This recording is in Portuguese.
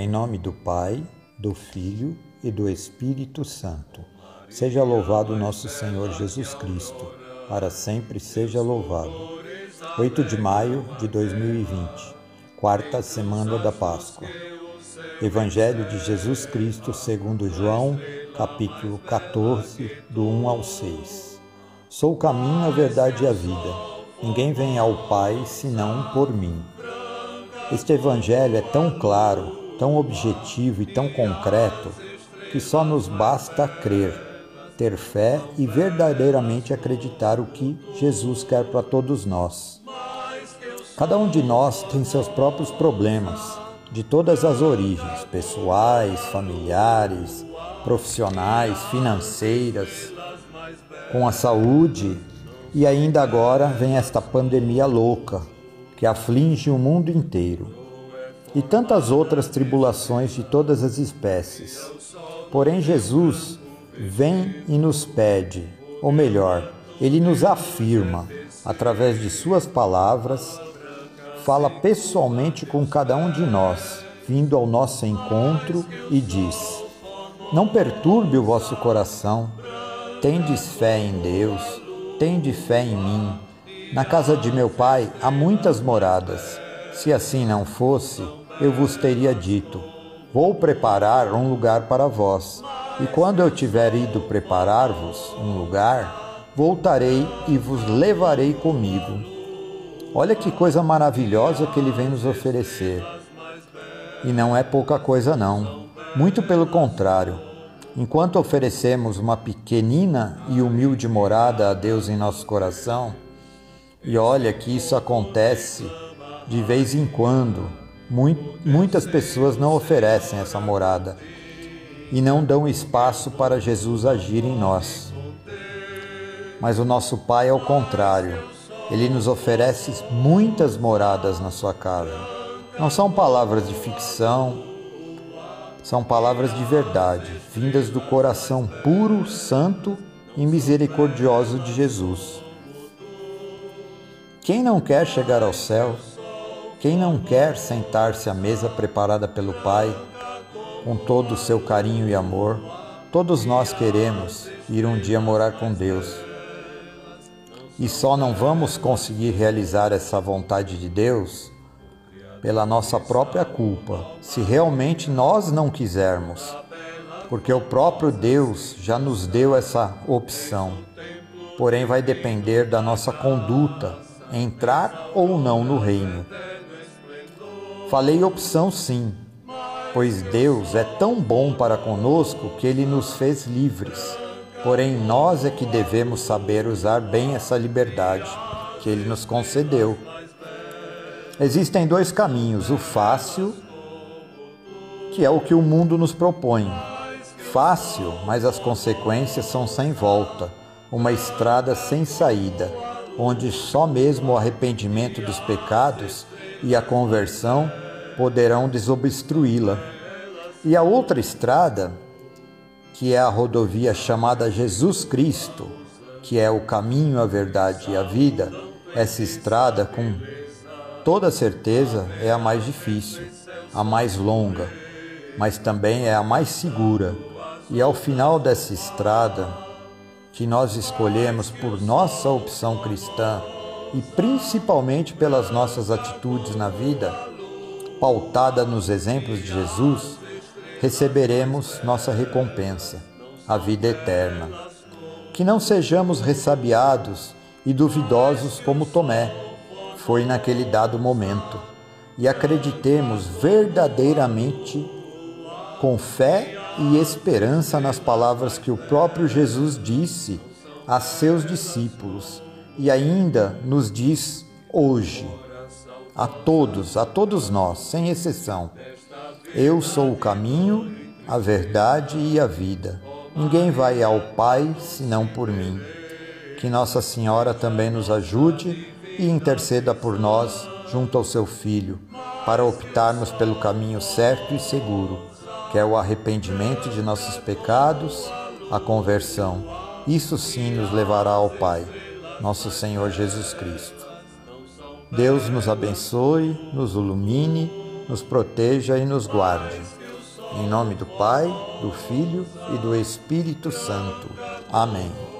Em nome do Pai, do Filho e do Espírito Santo. Seja louvado nosso Senhor Jesus Cristo, para sempre seja louvado. 8 de maio de 2020, quarta semana da Páscoa. Evangelho de Jesus Cristo segundo João, capítulo 14, do 1 ao 6. Sou o caminho, a verdade e a vida. Ninguém vem ao Pai senão por mim. Este evangelho é tão claro, tão objetivo e tão concreto que só nos basta crer, ter fé e verdadeiramente acreditar o que Jesus quer para todos nós. Cada um de nós tem seus próprios problemas, de todas as origens, pessoais, familiares, profissionais, financeiras, com a saúde, e ainda agora vem esta pandemia louca que aflige o mundo inteiro, e tantas outras tribulações de todas as espécies. Porém, Jesus vem e nos pede, ou melhor, ele nos afirma, através de Suas palavras, fala pessoalmente com cada um de nós, vindo ao nosso encontro e diz: Não perturbe o vosso coração, tendes fé em Deus, tende fé em mim. Na casa de meu pai há muitas moradas. Se assim não fosse, eu vos teria dito: Vou preparar um lugar para vós. E quando eu tiver ido preparar-vos um lugar, voltarei e vos levarei comigo Olha que coisa maravilhosa que ele vem nos oferecer. E não é pouca coisa, não. Muito pelo contrário. Enquanto oferecemos uma pequenina e humilde morada a Deus em nosso coração, e olha que isso acontece de vez em quando, muitas pessoas não oferecem essa morada e não dão espaço para Jesus agir em nós. Mas o nosso Pai é o contrário ele nos oferece muitas moradas na sua casa. Não são palavras de ficção, são palavras de verdade, vindas do coração puro, santo e misericordioso de Jesus. Quem não quer chegar ao céu? Quem não quer sentar-se à mesa preparada pelo Pai, com todo o seu carinho e amor? Todos nós queremos ir um dia morar com Deus e só não vamos conseguir realizar essa vontade de Deus pela nossa própria culpa, se realmente nós não quisermos, porque o próprio Deus já nos deu essa opção. Porém, vai depender da nossa conduta, entrar ou não no reino. Falei opção sim, pois Deus é tão bom para conosco que ele nos fez livres Porém, nós é que devemos saber usar bem essa liberdade que Ele nos concedeu. Existem dois caminhos: o fácil, que é o que o mundo nos propõe. Fácil, mas as consequências são sem volta, uma estrada sem saída, onde só mesmo o arrependimento dos pecados e a conversão poderão desobstruí-la. E a outra estrada, que é a rodovia chamada Jesus Cristo, que é o caminho, a verdade e a vida, essa estrada, com toda certeza, é a mais difícil, a mais longa, mas também é a mais segura. E ao final dessa estrada, que nós escolhemos por nossa opção cristã e principalmente pelas nossas atitudes na vida, pautada nos exemplos de Jesus, receberemos nossa recompensa, a vida eterna. Que não sejamos ressabiados e duvidosos como Tomé foi naquele dado momento, e acreditemos verdadeiramente com fé e esperança nas palavras que o próprio Jesus disse a seus discípulos e ainda nos diz hoje, a todos, a todos nós, sem exceção. Eu sou o caminho, a verdade e a vida. Ninguém vai ao Pai senão por mim. Que Nossa Senhora também nos ajude e interceda por nós junto ao seu Filho, para optarmos pelo caminho certo e seguro, que é o arrependimento de nossos pecados, a conversão. Isso sim nos levará ao Pai, nosso Senhor Jesus Cristo. Deus nos abençoe, nos ilumine nos proteja e nos guarde. Em nome do Pai, do Filho e do Espírito Santo. Amém.